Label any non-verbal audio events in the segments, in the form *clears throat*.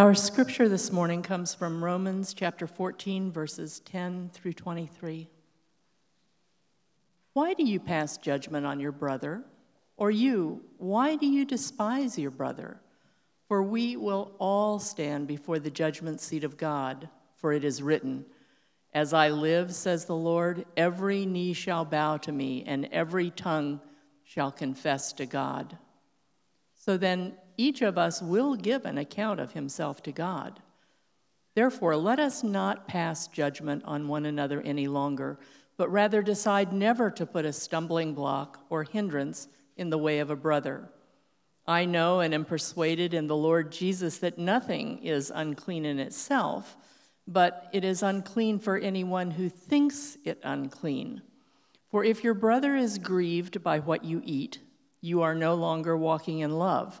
Our scripture this morning comes from Romans chapter 14, verses 10 through 23. Why do you pass judgment on your brother? Or you, why do you despise your brother? For we will all stand before the judgment seat of God, for it is written, As I live, says the Lord, every knee shall bow to me, and every tongue shall confess to God. So then, each of us will give an account of himself to God. Therefore, let us not pass judgment on one another any longer, but rather decide never to put a stumbling block or hindrance in the way of a brother. I know and am persuaded in the Lord Jesus that nothing is unclean in itself, but it is unclean for anyone who thinks it unclean. For if your brother is grieved by what you eat, you are no longer walking in love.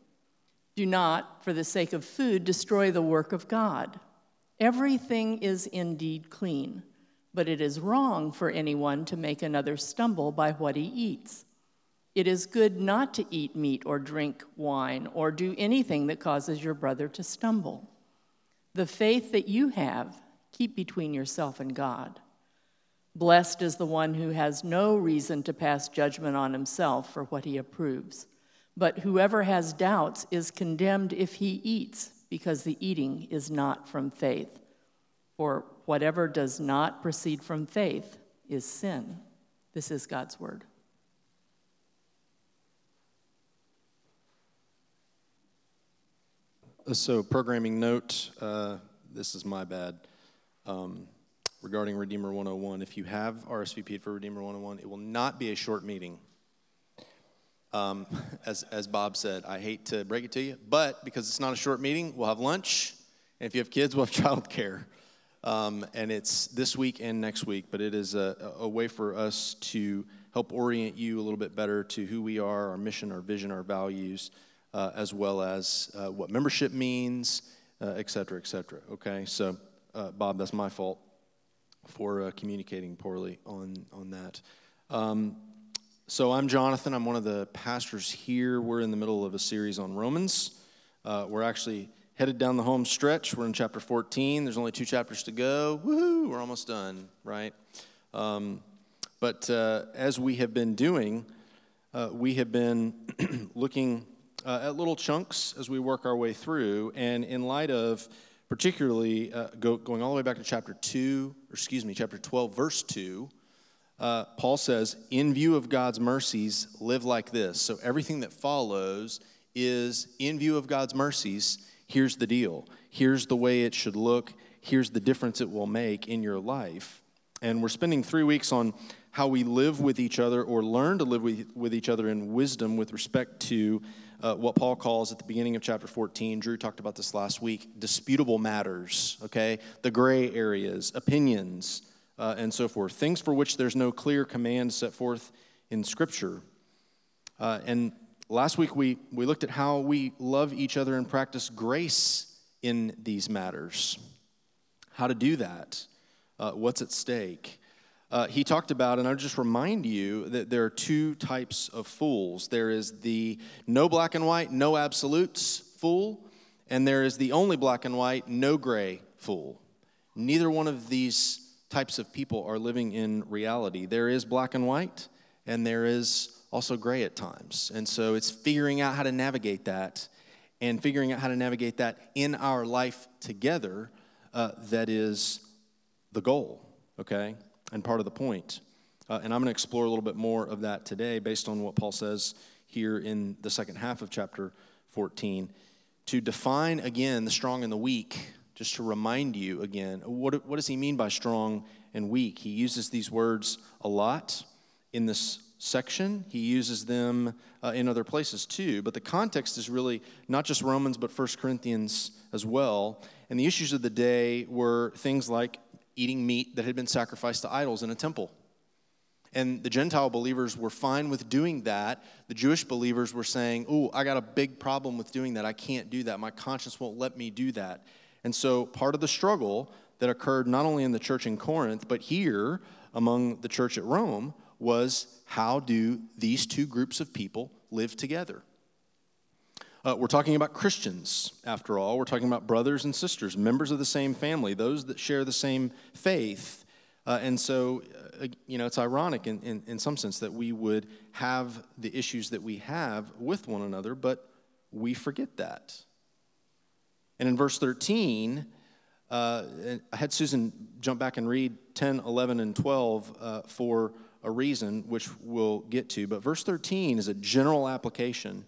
Do not, for the sake of food, destroy the work of God. Everything is indeed clean, but it is wrong for anyone to make another stumble by what he eats. It is good not to eat meat or drink wine or do anything that causes your brother to stumble. The faith that you have, keep between yourself and God. Blessed is the one who has no reason to pass judgment on himself for what he approves. But whoever has doubts is condemned if he eats, because the eating is not from faith. For whatever does not proceed from faith is sin. This is God's word. So, programming note uh, this is my bad. Um, regarding Redeemer 101. If you have RSVP'd for Redeemer 101, it will not be a short meeting. Um, *laughs* as, as Bob said, I hate to break it to you, but because it's not a short meeting, we'll have lunch. And if you have kids, *laughs* we'll have childcare. Um, and it's this week and next week, but it is a, a way for us to help orient you a little bit better to who we are, our mission, our vision, our values, uh, as well as uh, what membership means, uh, et cetera, et cetera. Okay, so uh, Bob, that's my fault for uh, communicating poorly on, on that. Um, so, I'm Jonathan. I'm one of the pastors here. We're in the middle of a series on Romans. Uh, we're actually headed down the home stretch. We're in chapter 14. There's only two chapters to go. Woohoo! We're almost done, right? Um, but uh, as we have been doing, uh, we have been *clears throat* looking uh, at little chunks as we work our way through. And in light of particularly uh, go, going all the way back to chapter 2, or excuse me, chapter 12, verse 2, uh, Paul says, In view of God's mercies, live like this. So everything that follows is in view of God's mercies. Here's the deal. Here's the way it should look. Here's the difference it will make in your life. And we're spending three weeks on how we live with each other or learn to live with, with each other in wisdom with respect to uh, what Paul calls at the beginning of chapter 14. Drew talked about this last week disputable matters, okay? The gray areas, opinions, uh, and so forth. Things for which there's no clear command set forth in Scripture. Uh, and last week we, we looked at how we love each other and practice grace in these matters. How to do that, uh, what's at stake uh, he talked about, and I'll just remind you that there are two types of fools there is the no black and white, no absolutes fool, and there is the only black and white, no gray fool. Neither one of these types of people are living in reality. There is black and white, and there is also gray at times. And so it's figuring out how to navigate that and figuring out how to navigate that in our life together uh, that is the goal, okay? and part of the point. Uh, and I'm going to explore a little bit more of that today based on what Paul says here in the second half of chapter 14. To define again the strong and the weak, just to remind you again, what, what does he mean by strong and weak? He uses these words a lot in this section. He uses them uh, in other places too. But the context is really not just Romans, but 1 Corinthians as well. And the issues of the day were things like eating meat that had been sacrificed to idols in a temple. And the Gentile believers were fine with doing that. The Jewish believers were saying, Oh, I got a big problem with doing that. I can't do that. My conscience won't let me do that. And so part of the struggle that occurred not only in the church in Corinth, but here among the church at Rome was how do these two groups of people live together? Uh, we're talking about Christians, after all. We're talking about brothers and sisters, members of the same family, those that share the same faith. Uh, and so, uh, you know, it's ironic in, in, in some sense that we would have the issues that we have with one another, but we forget that. And in verse 13, uh, I had Susan jump back and read 10, 11, and 12 uh, for a reason, which we'll get to. But verse 13 is a general application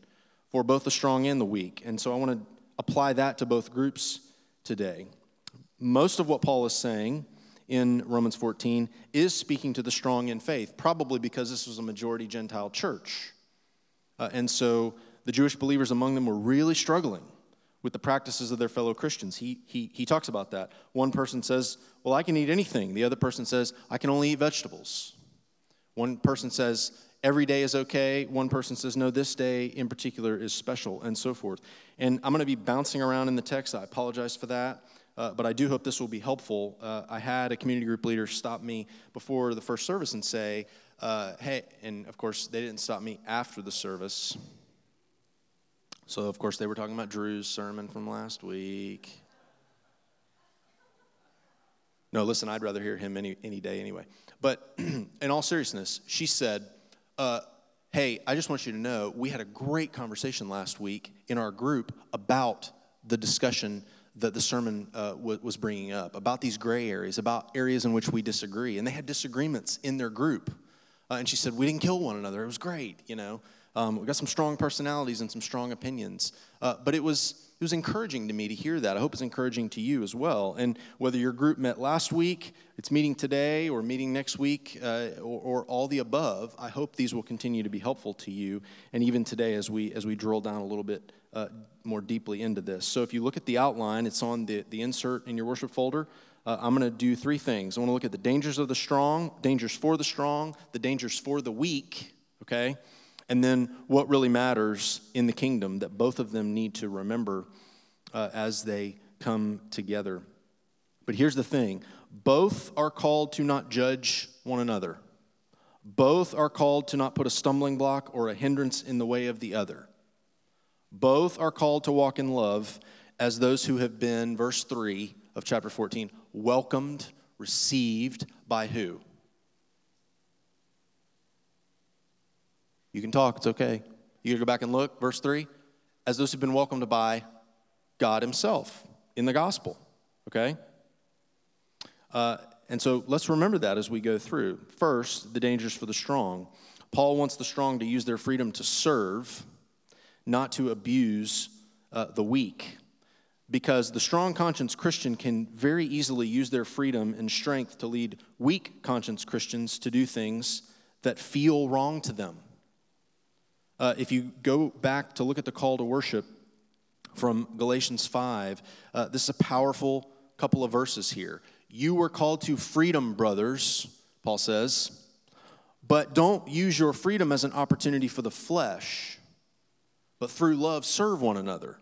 for both the strong and the weak. And so I want to apply that to both groups today. Most of what Paul is saying in Romans 14 is speaking to the strong in faith, probably because this was a majority Gentile church. Uh, and so the Jewish believers among them were really struggling with the practices of their fellow Christians. He, he, he talks about that. One person says, Well, I can eat anything. The other person says, I can only eat vegetables. One person says, Every day is okay. One person says, No, this day in particular is special, and so forth. And I'm going to be bouncing around in the text. I apologize for that. Uh, but I do hope this will be helpful. Uh, I had a community group leader stop me before the first service and say, uh, Hey, and of course, they didn't stop me after the service. So, of course, they were talking about Drew's sermon from last week. No, listen, I'd rather hear him any, any day anyway. But *clears throat* in all seriousness, she said, uh, Hey, I just want you to know we had a great conversation last week in our group about the discussion that the sermon uh, w- was bringing up, about these gray areas, about areas in which we disagree. And they had disagreements in their group. Uh, and she said, We didn't kill one another. It was great, you know. Um, we got some strong personalities and some strong opinions. Uh, but it was, it was encouraging to me to hear that. I hope it's encouraging to you as well. And whether your group met last week, it's meeting today, or meeting next week, uh, or, or, all the above, I hope these will continue to be helpful to you. And even today, as we, as we drill down a little bit uh, more deeply into this. So if you look at the outline, it's on the, the insert in your worship folder. Uh, I'm going to do three things. I want to look at the dangers of the strong, dangers for the strong, the dangers for the weak, okay? And then what really matters in the kingdom that both of them need to remember uh, as they come together. But here's the thing both are called to not judge one another, both are called to not put a stumbling block or a hindrance in the way of the other. Both are called to walk in love as those who have been, verse 3 of chapter 14, welcomed, received by who? You can talk, it's okay. You go back and look, verse 3 as those who've been welcomed by God Himself in the gospel, okay? Uh, and so let's remember that as we go through. First, the dangers for the strong. Paul wants the strong to use their freedom to serve, not to abuse uh, the weak. Because the strong conscience Christian can very easily use their freedom and strength to lead weak conscience Christians to do things that feel wrong to them. Uh, if you go back to look at the call to worship from Galatians 5, uh, this is a powerful couple of verses here. You were called to freedom, brothers, Paul says, but don't use your freedom as an opportunity for the flesh, but through love serve one another.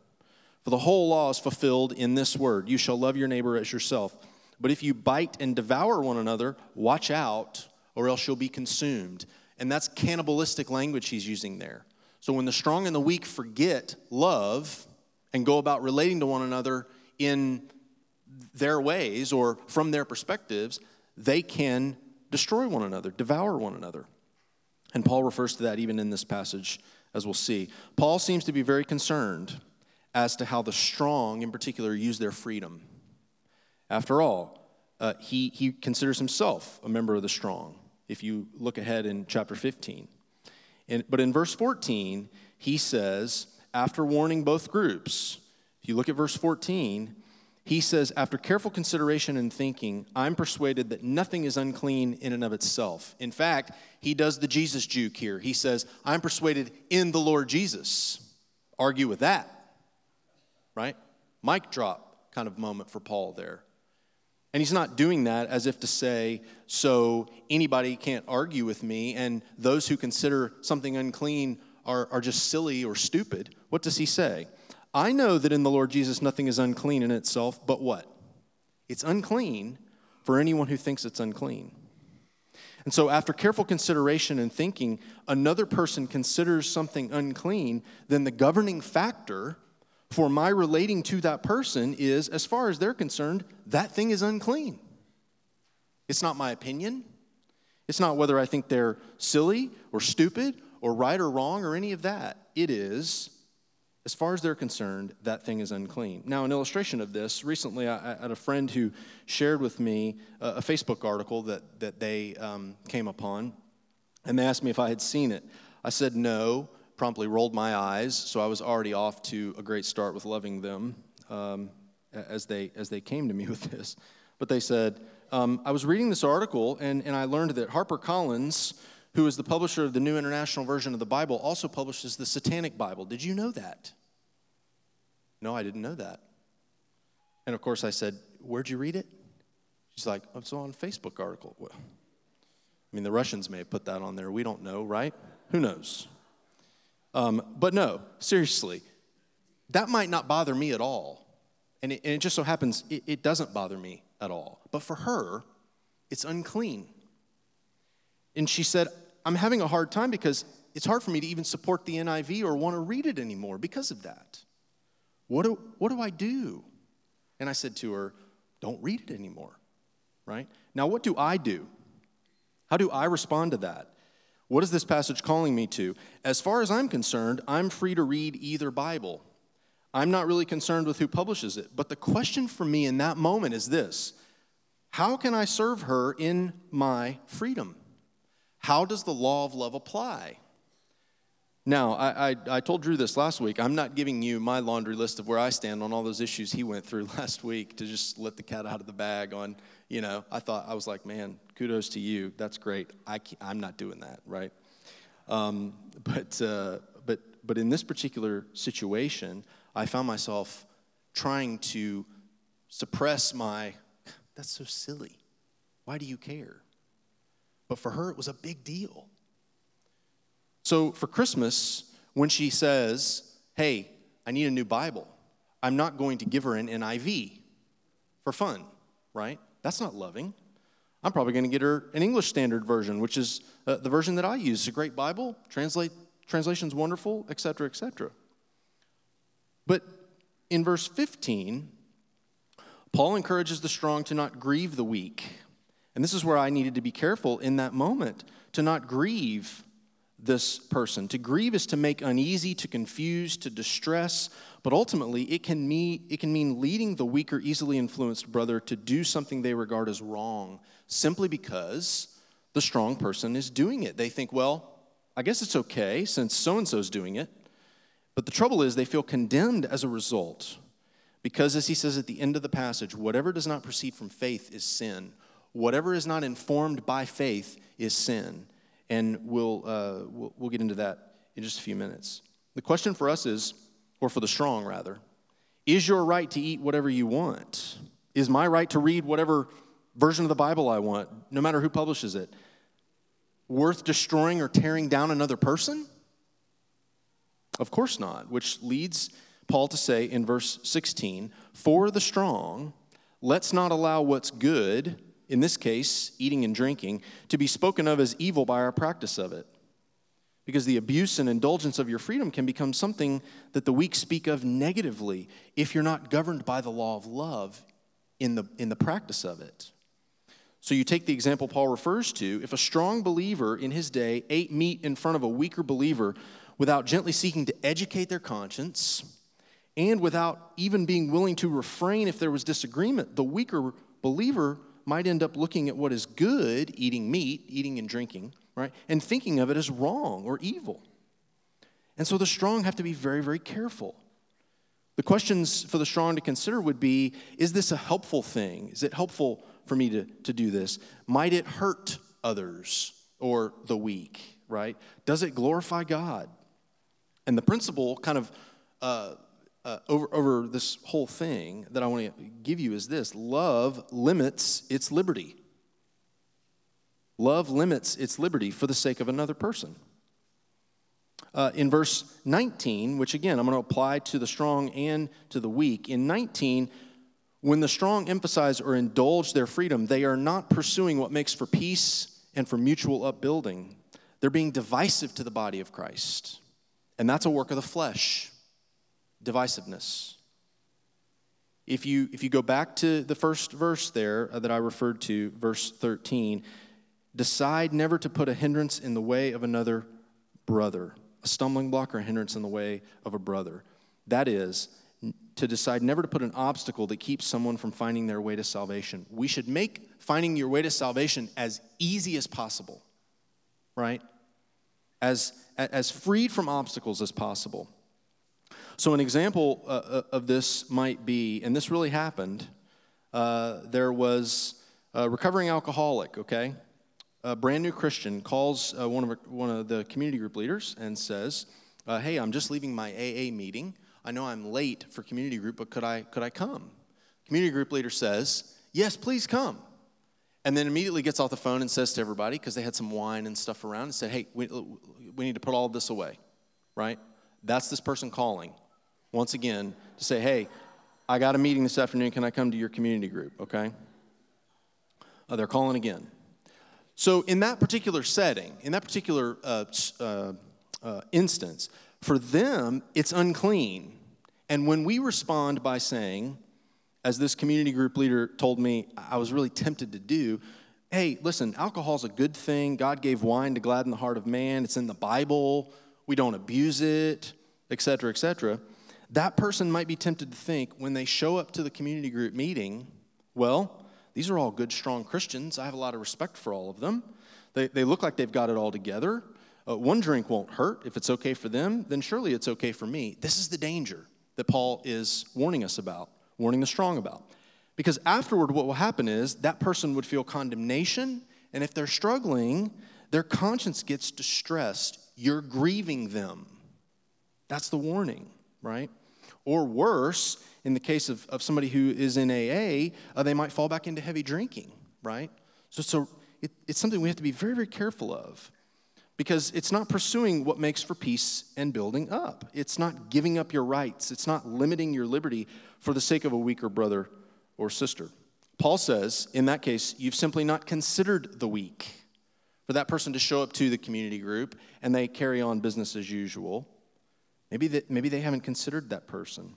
For the whole law is fulfilled in this word you shall love your neighbor as yourself. But if you bite and devour one another, watch out, or else you'll be consumed. And that's cannibalistic language he's using there. So when the strong and the weak forget love and go about relating to one another in their ways or from their perspectives, they can destroy one another, devour one another. And Paul refers to that even in this passage, as we'll see. Paul seems to be very concerned as to how the strong, in particular, use their freedom. After all, uh, he, he considers himself a member of the strong if you look ahead in chapter 15. But in verse 14, he says, after warning both groups, if you look at verse 14, he says, after careful consideration and thinking, I'm persuaded that nothing is unclean in and of itself. In fact, he does the Jesus juke here. He says, I'm persuaded in the Lord Jesus. Argue with that, right? Mic drop kind of moment for Paul there. And he's not doing that as if to say, so anybody can't argue with me, and those who consider something unclean are, are just silly or stupid. What does he say? I know that in the Lord Jesus nothing is unclean in itself, but what? It's unclean for anyone who thinks it's unclean. And so, after careful consideration and thinking, another person considers something unclean, then the governing factor for my relating to that person is, as far as they're concerned, that thing is unclean. It's not my opinion. It's not whether I think they're silly or stupid or right or wrong or any of that. It is as far as they're concerned, that thing is unclean. Now, an illustration of this, recently I, had a friend who shared with me a, a Facebook article that, that they um, came upon, and they asked me if I had seen it. I said no, promptly rolled my eyes, so I was already off to a great start with loving them um, as, they, as they came to me *laughs* with this. But they said, um, I was reading this article, and, and I learned that HarperCollins who is the publisher of the New International Version of the Bible, also publishes the Satanic Bible. Did you know that? No, I didn't know that. And of course, I said, Where'd you read it? She's like, oh, It's on a Facebook article. Well, I mean, the Russians may have put that on there. We don't know, right? Who knows? Um, but no, seriously, that might not bother me at all. And it, and it just so happens it, it doesn't bother me at all. But for her, it's unclean. And she said, I'm having a hard time because it's hard for me to even support the NIV or want to read it anymore because of that. What do, what do I do? And I said to her, Don't read it anymore, right? Now, what do I do? How do I respond to that? What is this passage calling me to? As far as I'm concerned, I'm free to read either Bible. I'm not really concerned with who publishes it. But the question for me in that moment is this How can I serve her in my freedom? How does the law of love apply? Now, I, I, I, told Drew this last week. I'm not giving you my laundry list of where I stand on all those issues he went through *laughs* last week to just let the cat out of the bag on, you know, I thought, I was like, man, kudos to you. That's great. I I'm not doing that, right? Um, but, uh, but, but in this particular situation, I found myself trying to suppress my, that's so silly. Why do you care? But for her, it was a big deal. So for Christmas, when she says, Hey, I need a new Bible, I'm not going to give her an NIV for fun, right? That's not loving. I'm probably going to get her an English Standard Version, which is uh, the version that I use. It's a great Bible, translate, translation's wonderful, etc., etc. But in verse 15, Paul encourages the strong to not grieve the weak and this is where I needed to be careful in that moment to not grieve this person. To grieve is to make uneasy, to confuse, to distress, but ultimately it can mean it can mean leading the weaker, easily influenced brother to do something they regard as wrong simply because the strong person is doing it. They think, well, I guess it's okay since so and so's doing it. But the trouble is they feel condemned as a result. Because as he says at the end of the passage, whatever does not proceed from faith is sin whatever is not informed by faith is sin. And we'll, uh, we'll, we'll get into that in just a few minutes. The question for us is, or for the strong rather, is your right to eat whatever you want? Is my right to read whatever version of the Bible I want, no matter who publishes it, worth destroying or tearing down another person? Of course not, which leads Paul to say in verse 16, For the strong, let's not allow what's good in this case, eating and drinking, to be spoken of as evil by our practice of it. Because the abuse and indulgence of your freedom can become something that the weak speak of negatively if you're not governed by the law of love in the, in the practice of it. So you take the example Paul refers to if a strong believer in his day ate meat in front of a weaker believer without gently seeking to educate their conscience and without even being willing to refrain if there was disagreement, the weaker believer might end up looking at what is good, eating meat, eating and drinking, right, and thinking of it as wrong or evil. And so the strong have to be very, very careful. The questions for the strong to consider would be Is this a helpful thing? Is it helpful for me to, to do this? Might it hurt others or the weak, right? Does it glorify God? And the principle, kind of uh, uh, over, over this whole thing that I want to give you is this love limits its liberty. Love limits its liberty for the sake of another person. Uh, in verse 19, which again I'm going to apply to the strong and to the weak, in 19, when the strong emphasize or indulge their freedom, they are not pursuing what makes for peace and for mutual upbuilding. They're being divisive to the body of Christ. And that's a work of the flesh divisiveness. If you, if you go back to the first verse there uh, that I referred to, verse 13, decide never to put a hindrance in the way of another brother, a stumbling block or a hindrance in the way of a brother. That is, to decide never to put an obstacle that keeps someone from finding their way to salvation. We should make finding your way to salvation as easy as possible, right? As, as freed from obstacles as possible. So, an example uh, uh, of this might be, and this really happened, uh, there was a recovering alcoholic, okay? A brand new Christian calls uh, one, of, one of the community group leaders and says, uh, Hey, I'm just leaving my AA meeting. I know I'm late for community group, but could I, could I come? Community group leader says, Yes, please come. And then immediately gets off the phone and says to everybody, because they had some wine and stuff around, and said, Hey, we, we need to put all this away, right? That's this person calling once again to say, hey, I got a meeting this afternoon. Can I come to your community group? Okay? Uh, they're calling again. So, in that particular setting, in that particular uh, uh, uh, instance, for them, it's unclean. And when we respond by saying, as this community group leader told me, I was really tempted to do, hey, listen, alcohol's a good thing. God gave wine to gladden the heart of man. It's in the Bible. We don't abuse it, et cetera, et cetera that person might be tempted to think when they show up to the community group meeting, well, these are all good, strong Christians. I have a lot of respect for all of them. They, they look like they've got it all together. Uh, one drink won't hurt. If it's okay for them, then surely it's okay for me. This is the danger that Paul is warning us about, warning the strong about. Because afterward, what will happen is that person would feel condemnation, and if they're struggling, their conscience gets distressed. You're grieving them. That's the warning, right? Or worse, in the case of, of somebody who is in AA, uh, they might fall back into heavy drinking, right? So, so it, it's something we have to be very, very careful of because it's not pursuing what makes for peace and building up. It's not giving up your rights, it's not limiting your liberty for the sake of a weaker brother or sister. Paul says, in that case, you've simply not considered the weak. For that person to show up to the community group and they carry on business as usual Maybe, that, maybe they haven't considered that person.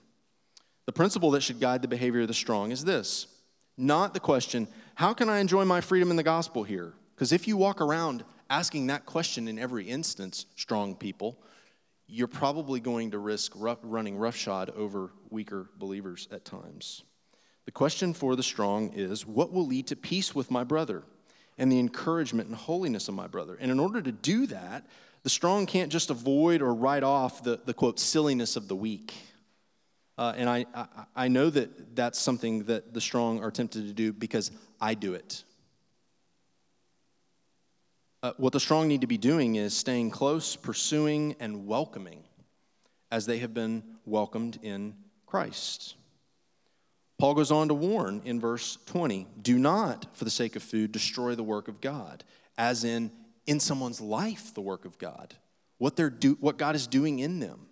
The principle that should guide the behavior of the strong is this not the question, how can I enjoy my freedom in the gospel here? Because if you walk around asking that question in every instance, strong people, you're probably going to risk running roughshod over weaker believers at times. The question for the strong is what will lead to peace with my brother and the encouragement and holiness of my brother? And in order to do that, the strong can't just avoid or write off the, the quote, silliness of the weak. Uh, and I, I, I know that that's something that the strong are tempted to do because I do it. Uh, what the strong need to be doing is staying close, pursuing, and welcoming as they have been welcomed in Christ. Paul goes on to warn in verse 20 do not, for the sake of food, destroy the work of God, as in in someone's life the work of God, what, they're do, what God is doing in them.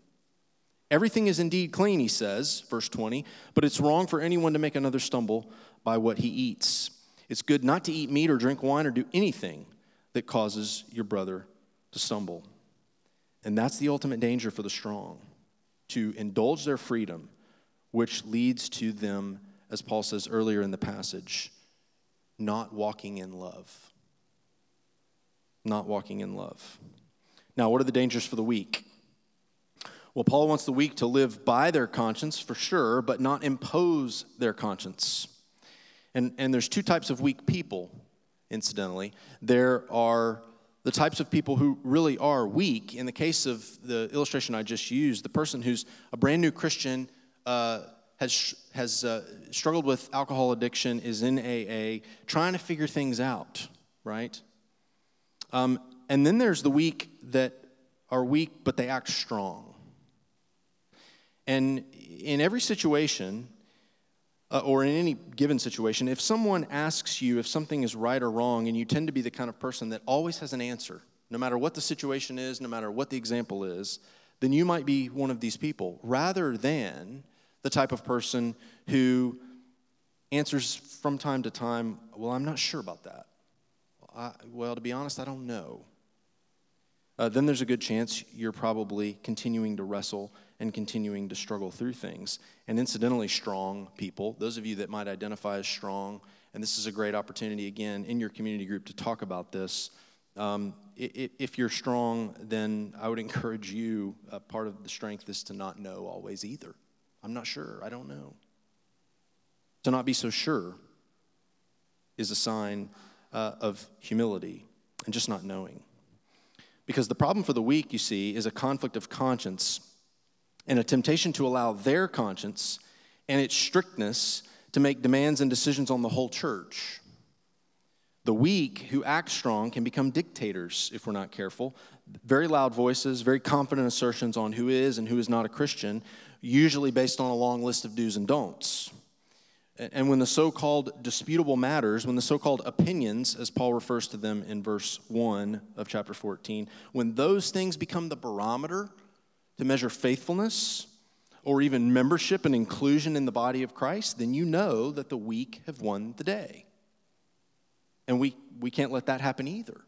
Everything is indeed clean, he says, verse 20, but it's wrong for anyone to make another stumble by what he eats. It's good not to eat meat or drink wine or do anything that causes your brother to stumble. And that's the ultimate danger for the strong to indulge their freedom, which leads to them, as Paul says earlier in the passage, not walking in love not walking in love. Now, what are the dangers for the weak? Well, Paul wants the weak to live by their conscience for sure, but not impose their conscience. And, and there's two types of weak people, incidentally. There are the types of people who really are weak. In the case of the illustration I just used, the person who's a brand new Christian, uh, has, has uh, struggled with alcohol addiction, is in AA, trying to figure things out, right? Um, and then there's the weak that are weak, but they act strong. And in every situation, uh, or in any given situation, if someone asks you if something is right or wrong, and you tend to be the kind of person that always has an answer, no matter what the situation is, no matter what the example is, then you might be one of these people, rather than the type of person who answers from time to time, Well, I'm not sure about that. I, well, to be honest, I don't know. Uh, then there's a good chance you're probably continuing to wrestle and continuing to struggle through things. And incidentally, strong people, those of you that might identify as strong, and this is a great opportunity again in your community group to talk about this. Um, if you're strong, then I would encourage you, uh, part of the strength is to not know always either. I'm not sure, I don't know. To not be so sure is a sign uh, of humility and just not knowing. Because the problem for the weak, you see, is a conflict of conscience and a temptation to allow their conscience and its strictness to make demands and decisions on the whole church. The weak who act strong can become dictators if we're not careful. Very loud voices, very confident assertions on who is and who is not a Christian, usually based on a long list of do's and don'ts. And when the so called disputable matters, when the so called opinions, as Paul refers to them in verse 1 of chapter 14, when those things become the barometer to measure faithfulness or even membership and inclusion in the body of Christ, then you know that the weak have won the day. And we, we can't let that happen either.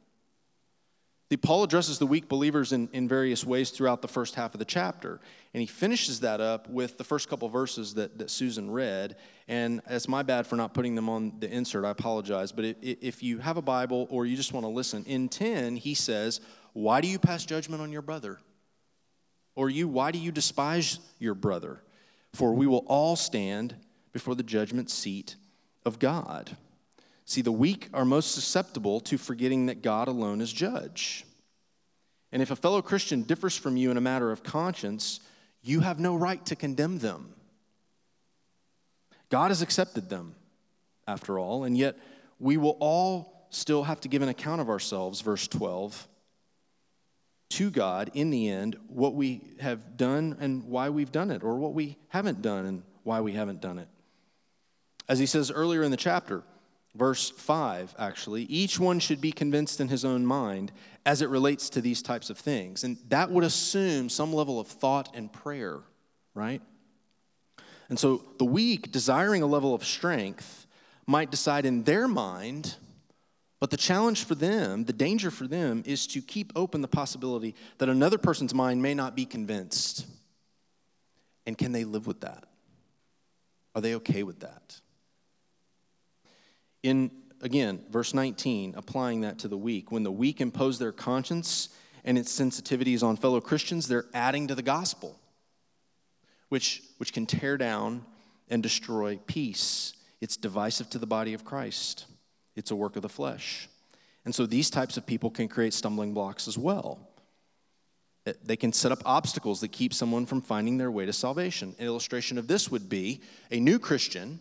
Paul addresses the weak believers in, in various ways throughout the first half of the chapter. And he finishes that up with the first couple verses that, that Susan read. And it's my bad for not putting them on the insert. I apologize. But if you have a Bible or you just want to listen, in 10, he says, Why do you pass judgment on your brother? Or you, why do you despise your brother? For we will all stand before the judgment seat of God. See, the weak are most susceptible to forgetting that God alone is judge. And if a fellow Christian differs from you in a matter of conscience, you have no right to condemn them. God has accepted them, after all, and yet we will all still have to give an account of ourselves, verse 12, to God in the end, what we have done and why we've done it, or what we haven't done and why we haven't done it. As he says earlier in the chapter, verse 5, actually, each one should be convinced in his own mind as it relates to these types of things. And that would assume some level of thought and prayer, right? And so the weak, desiring a level of strength, might decide in their mind, but the challenge for them, the danger for them, is to keep open the possibility that another person's mind may not be convinced. And can they live with that? Are they okay with that? In, again, verse 19, applying that to the weak, when the weak impose their conscience and its sensitivities on fellow Christians, they're adding to the gospel, which, which can tear down and destroy peace. It's divisive to the body of Christ, it's a work of the flesh. And so these types of people can create stumbling blocks as well. Eh, they can set up obstacles that keep someone from finding their way to salvation. An illustration of this would be a new Christian,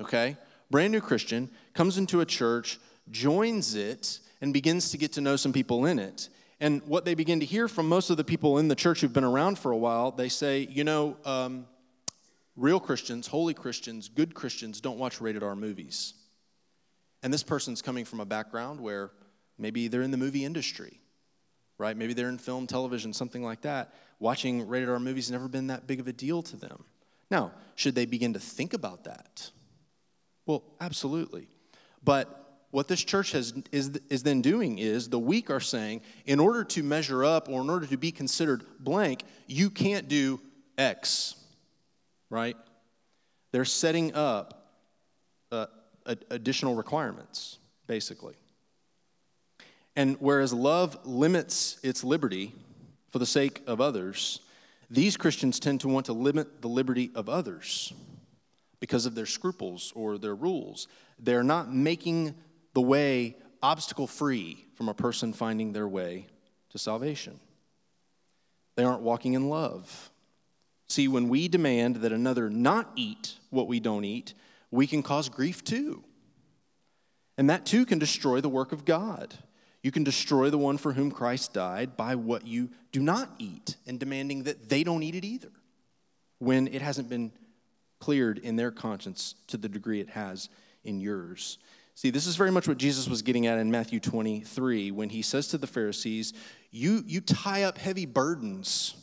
okay, brand new Christian, comes into a church, joins it, and begins to get to know some people in it. And what they begin to hear from most of the people in the church who've been around for a while, they say, you know, um, real Christians, holy Christians, good Christians don't watch rated R movies. And this person's coming from a background where maybe they're in the movie industry, right? Maybe they're in film, television, something like that. Watching rated R movies never been that big of a deal to them. Now, should they begin to think about that? Well, absolutely. But what this church has, is, is then doing is the weak are saying, in order to measure up or in order to be considered blank, you can't do X, right? They're setting up uh, additional requirements, basically. And whereas love limits its liberty for the sake of others, these Christians tend to want to limit the liberty of others because of their scruples or their rules. They're not making the way obstacle free from a person finding their way to salvation. They aren't walking in love. See, when we demand that another not eat what we don't eat, we can cause grief too. And that too can destroy the work of God. You can destroy the one for whom Christ died by what you do not eat and demanding that they don't eat it either when it hasn't been cleared in their conscience to the degree it has in yours. See, this is very much what Jesus was getting at in Matthew 23 when he says to the Pharisees, You, you tie up heavy burdens,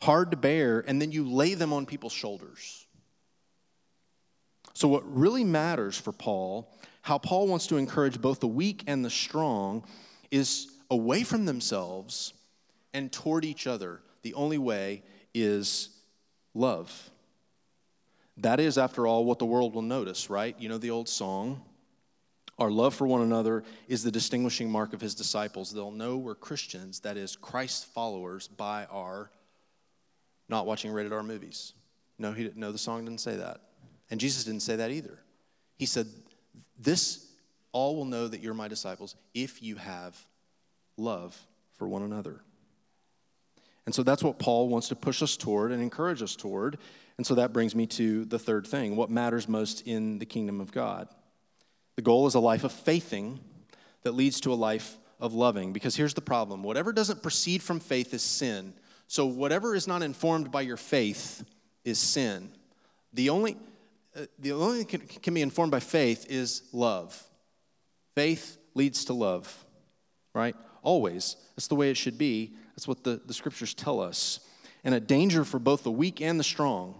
hard to bear, and then you lay them on people's shoulders. So, what really matters for Paul, how Paul wants to encourage both the weak and the strong, is away from themselves and toward each other. The only way is love. That is, after all, what the world will notice, right? You know the old song? Our love for one another is the distinguishing mark of his disciples. They'll know we're Christians, that is, Christ followers, by our not watching rated R movies. No, he didn't, no, the song didn't say that. And Jesus didn't say that either. He said, This all will know that you're my disciples if you have love for one another. And so that's what Paul wants to push us toward and encourage us toward. And so that brings me to the third thing what matters most in the kingdom of God? The goal is a life of faithing that leads to a life of loving. Because here's the problem whatever doesn't proceed from faith is sin. So whatever is not informed by your faith is sin. The only, uh, the only thing can, can be informed by faith is love. Faith leads to love, right? Always. That's the way it should be. That's what the, the scriptures tell us. And a danger for both the weak and the strong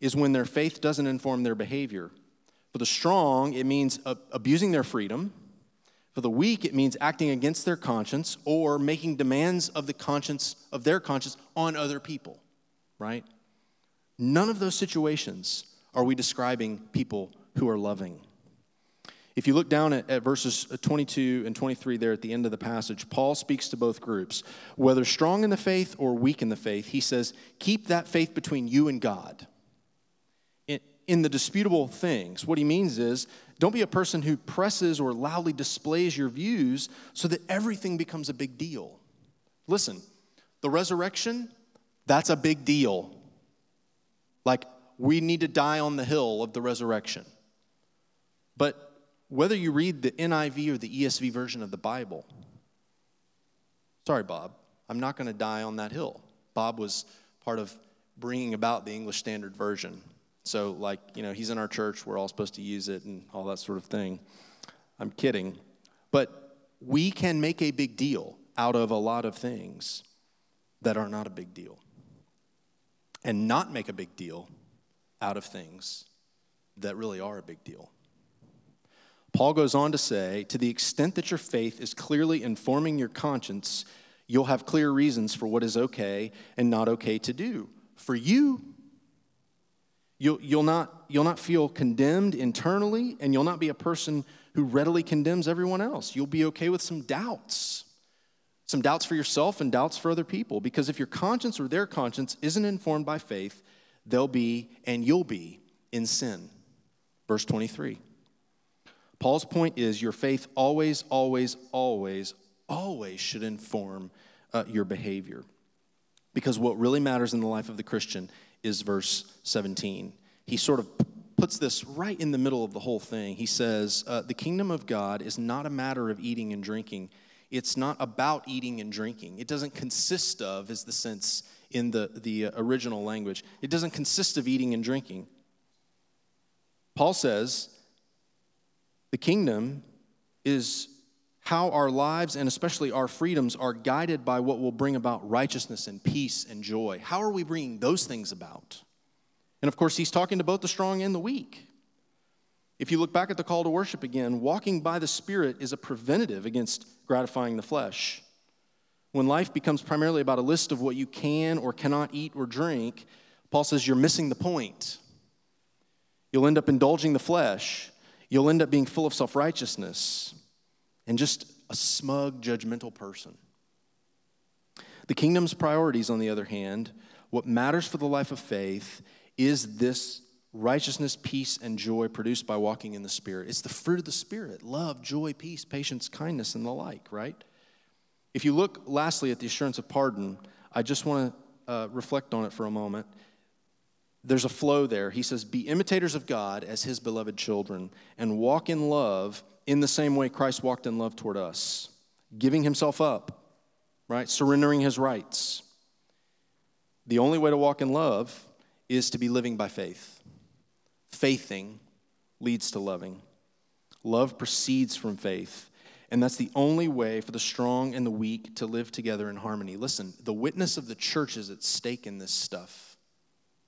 is when their faith doesn't inform their behavior. For the strong, it means abusing their freedom. For the weak, it means acting against their conscience or making demands of the conscience of their conscience on other people, right? None of those situations are we describing people who are loving. If you look down at, at, verses uh, 22 and 23 there at the end of the passage, Paul speaks to both groups. Whether strong in the faith or weak in the faith, he says, keep that faith between you and God in the disputable things. What he means is don't be a person who presses or loudly displays your views so that everything becomes a big deal. Listen, the resurrection, that's a big deal. Like, we need to die on the hill of the resurrection. But whether you read the NIV or the ESV version of the Bible, sorry, Bob, I'm not going to die on that hill. Bob was part of bringing about the English Standard Version. So, like, you know, he's in our church, we're all supposed to use it and all that sort of thing. I'm kidding. But we can make a big deal out of a lot of things that are not a big deal, and not make a big deal out of things that really are a big deal. Paul goes on to say, to the extent that your faith is clearly informing your conscience, you'll have clear reasons for what is okay and not okay to do. For you, You'll, you'll, not, you'll not feel condemned internally, and you'll not be a person who readily condemns everyone else. You'll be okay with some doubts, some doubts for yourself and doubts for other people, because if your conscience or their conscience isn't informed by faith, they'll be and you'll be in sin. Verse 23. Paul's point is your faith always, always, always, always should inform uh, your behavior. Because what really matters in the life of the Christian is verse 17. He sort of puts this right in the middle of the whole thing. He says, uh, The kingdom of God is not a matter of eating and drinking. It's not about eating and drinking. It doesn't consist of, is the sense in the, the uh, original language. It doesn't consist of eating and drinking. Paul says, The kingdom is how our lives and especially our freedoms are guided by what will bring about righteousness and peace and joy. How are we bringing those things about? And of course, he's talking to both the strong and the weak. If you look back at the call to worship again, walking by the Spirit is a preventative against gratifying the flesh. When life becomes primarily about a list of what you can or cannot eat or drink, Paul says you're missing the point. You'll end up indulging the flesh. You'll end up being full of self righteousness and just a smug, judgmental person. The kingdom's priorities, on the other hand, what matters for the life of faith is this righteousness, peace, and joy produced by walking in the Spirit. It's the fruit of the Spirit love, joy, peace, patience, kindness, and the like, right? If you look lastly at the assurance of pardon, I just want to uh, reflect on it for a moment. There's a flow there. He says, Be imitators of God as his beloved children, and walk in love in the same way Christ walked in love toward us, giving himself up, right? Surrendering his rights. The only way to walk in love is to be living by faith. Faithing leads to loving. Love proceeds from faith. And that's the only way for the strong and the weak to live together in harmony. Listen, the witness of the church is at stake in this stuff.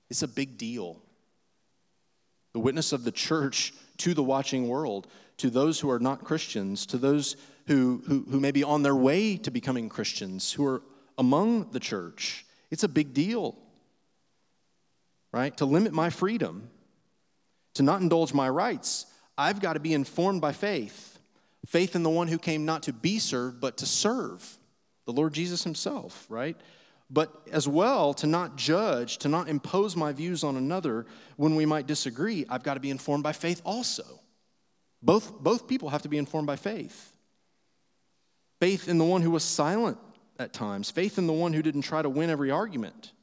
It's a big deal. The witness of the church to the watching world, to those who are not Christians, to those who, who, who may be on their way to becoming Christians, who are among the church. It's a big deal, right? To limit my freedom, to not indulge my rights, I've got to be informed by faith. Faith in the one who came not to be served, but to serve, the Lord Jesus himself, right? But as well, to not judge, to not impose my views on another when we might disagree, I've got to be informed by faith also. Both, both people have to be informed by faith. Faith in the one who was silent at times, faith in the one who didn't try to win every argument,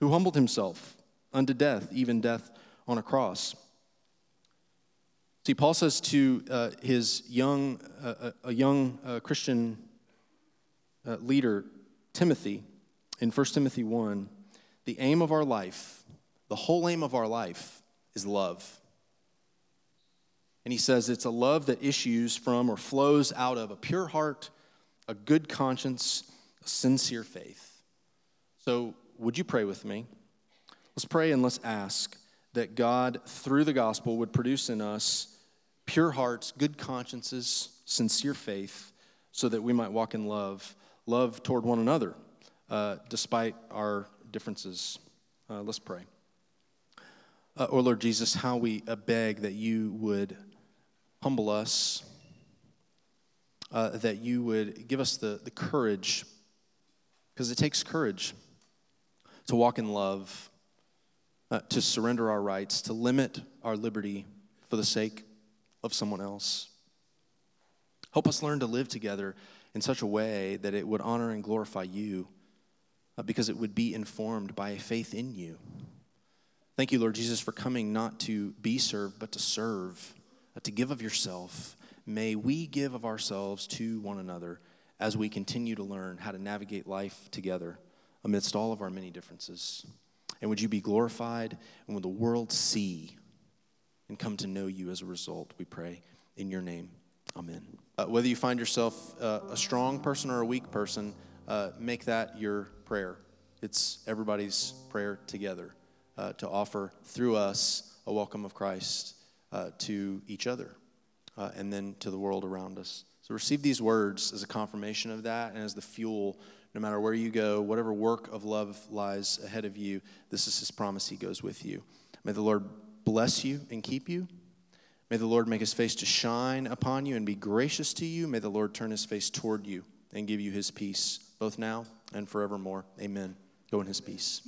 who humbled himself unto death, even death on a cross. See, Paul says to uh, his young, uh, a young uh, Christian uh, leader, Timothy, in 1 Timothy 1, the aim of our life, the whole aim of our life, is love. And he says it's a love that issues from or flows out of a pure heart, a good conscience, a sincere faith. So, would you pray with me? Let's pray and let's ask that God, through the gospel, would produce in us pure hearts, good consciences, sincere faith, so that we might walk in love, love toward one another, uh, despite our differences. Uh, let's pray. Uh, oh, Lord Jesus, how we uh, beg that you would humble us, uh, that you would give us the, the courage, because it takes courage to walk in love to surrender our rights, to limit our liberty for the sake of someone else. Help us learn to live together in such a way that it would honor and glorify you because it would be informed by a faith in you. Thank you, Lord Jesus, for coming not to be served, but to serve, uh, to give of yourself. May we give of ourselves to one another as we continue to learn how to navigate life together amidst all of our many differences. And would you be glorified? And would the world see and come to know you as a result? We pray in your name. Amen. Uh, whether you find yourself uh, a strong person or a weak person, uh, make that your prayer. It's everybody's prayer together uh, to offer through us a welcome of Christ uh, to each other uh, and then to the world around us. So receive these words as a confirmation of that and as the fuel no matter where you go, whatever work of love lies ahead of you, this is his promise. He goes with you. May the Lord bless you and keep you. May the Lord make his face to shine upon you and be gracious to you. May the Lord turn his face toward you and give you his peace, both now and forevermore. Amen. Go in his peace.